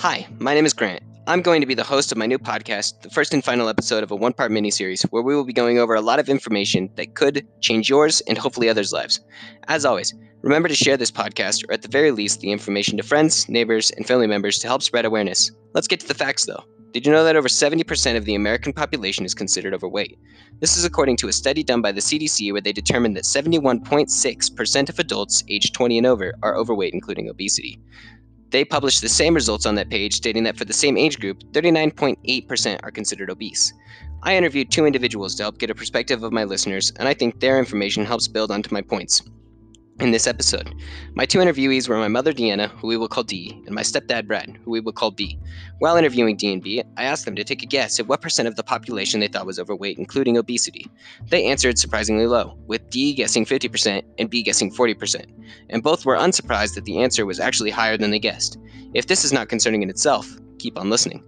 Hi, my name is Grant. I'm going to be the host of my new podcast, the first and final episode of a one part miniseries where we will be going over a lot of information that could change yours and hopefully others' lives. As always, remember to share this podcast or at the very least the information to friends, neighbors, and family members to help spread awareness. Let's get to the facts though. Did you know that over 70% of the American population is considered overweight? This is according to a study done by the CDC where they determined that 71.6% of adults aged 20 and over are overweight, including obesity. They published the same results on that page, stating that for the same age group, 39.8% are considered obese. I interviewed two individuals to help get a perspective of my listeners, and I think their information helps build onto my points in this episode. My two interviewees were my mother Deanna, who we will call D, and my stepdad Brad, who we will call B. While interviewing D and B, I asked them to take a guess at what percent of the population they thought was overweight, including obesity. They answered surprisingly low, with D guessing 50% and B guessing 40%, and both were unsurprised that the answer was actually higher than they guessed. If this is not concerning in itself, keep on listening.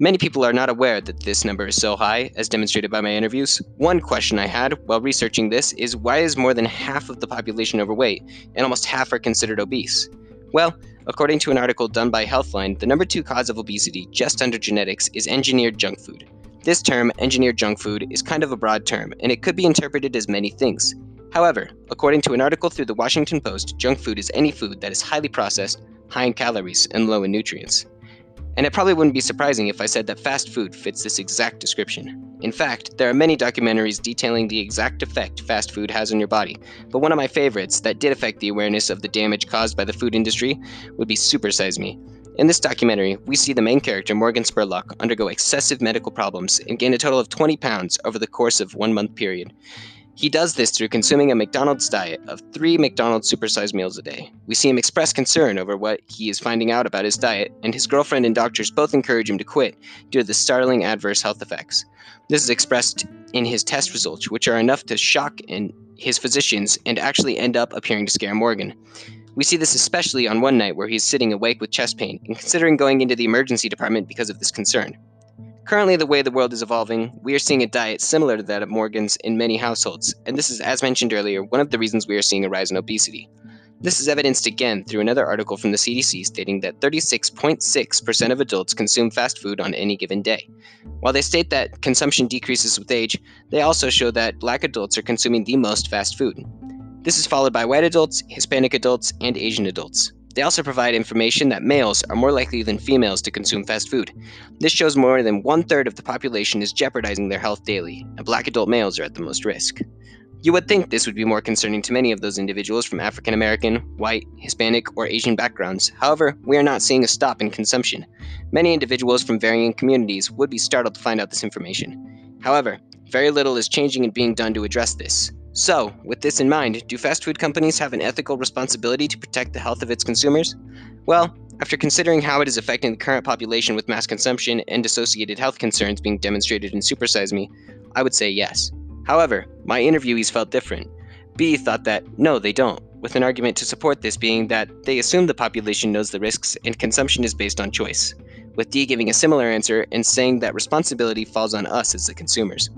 Many people are not aware that this number is so high, as demonstrated by my interviews. One question I had while researching this is why is more than half of the population overweight and almost half are considered obese? Well, according to an article done by Healthline, the number two cause of obesity, just under genetics, is engineered junk food. This term, engineered junk food, is kind of a broad term, and it could be interpreted as many things. However, according to an article through the Washington Post, junk food is any food that is highly processed, high in calories, and low in nutrients. And it probably wouldn't be surprising if I said that fast food fits this exact description. In fact, there are many documentaries detailing the exact effect fast food has on your body, but one of my favorites that did affect the awareness of the damage caused by the food industry would be Super Size Me. In this documentary, we see the main character, Morgan Spurlock, undergo excessive medical problems and gain a total of 20 pounds over the course of one month period. He does this through consuming a McDonald's diet of three McDonald's supersized meals a day. We see him express concern over what he is finding out about his diet, and his girlfriend and doctors both encourage him to quit due to the startling adverse health effects. This is expressed in his test results, which are enough to shock his physicians and actually end up appearing to scare Morgan. We see this especially on one night where he is sitting awake with chest pain and considering going into the emergency department because of this concern. Currently, the way the world is evolving, we are seeing a diet similar to that of Morgan's in many households, and this is, as mentioned earlier, one of the reasons we are seeing a rise in obesity. This is evidenced again through another article from the CDC stating that 36.6% of adults consume fast food on any given day. While they state that consumption decreases with age, they also show that black adults are consuming the most fast food. This is followed by white adults, Hispanic adults, and Asian adults. They also provide information that males are more likely than females to consume fast food. This shows more than one third of the population is jeopardizing their health daily, and black adult males are at the most risk. You would think this would be more concerning to many of those individuals from African American, white, Hispanic, or Asian backgrounds. However, we are not seeing a stop in consumption. Many individuals from varying communities would be startled to find out this information. However, very little is changing and being done to address this. So, with this in mind, do fast food companies have an ethical responsibility to protect the health of its consumers? Well, after considering how it is affecting the current population with mass consumption and associated health concerns being demonstrated in Supersize Me, I would say yes. However, my interviewees felt different. B thought that no, they don't, with an argument to support this being that they assume the population knows the risks and consumption is based on choice, with D giving a similar answer and saying that responsibility falls on us as the consumers.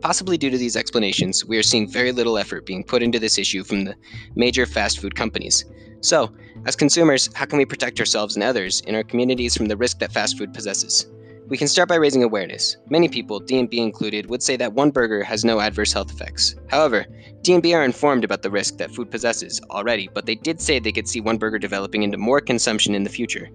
Possibly due to these explanations, we are seeing very little effort being put into this issue from the major fast food companies. So, as consumers, how can we protect ourselves and others in our communities from the risk that fast food possesses? We can start by raising awareness. Many people, D&B included, would say that one burger has no adverse health effects. However, D&B are informed about the risk that food possesses already, but they did say they could see one burger developing into more consumption in the future.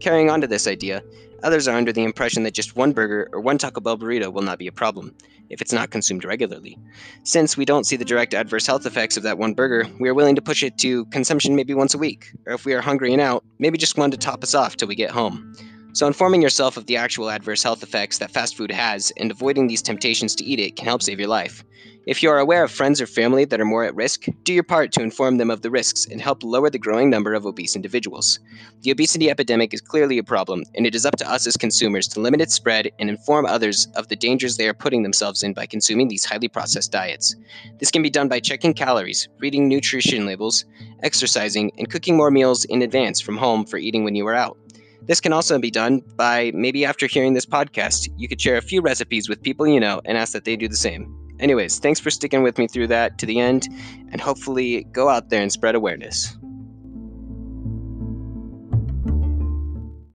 Carrying on to this idea, others are under the impression that just one burger or one Taco Bell burrito will not be a problem if it's not consumed regularly. Since we don't see the direct adverse health effects of that one burger, we are willing to push it to consumption maybe once a week, or if we are hungry and out, maybe just one to top us off till we get home. So, informing yourself of the actual adverse health effects that fast food has and avoiding these temptations to eat it can help save your life. If you are aware of friends or family that are more at risk, do your part to inform them of the risks and help lower the growing number of obese individuals. The obesity epidemic is clearly a problem, and it is up to us as consumers to limit its spread and inform others of the dangers they are putting themselves in by consuming these highly processed diets. This can be done by checking calories, reading nutrition labels, exercising, and cooking more meals in advance from home for eating when you are out. This can also be done by maybe after hearing this podcast, you could share a few recipes with people you know and ask that they do the same. Anyways, thanks for sticking with me through that to the end, and hopefully go out there and spread awareness.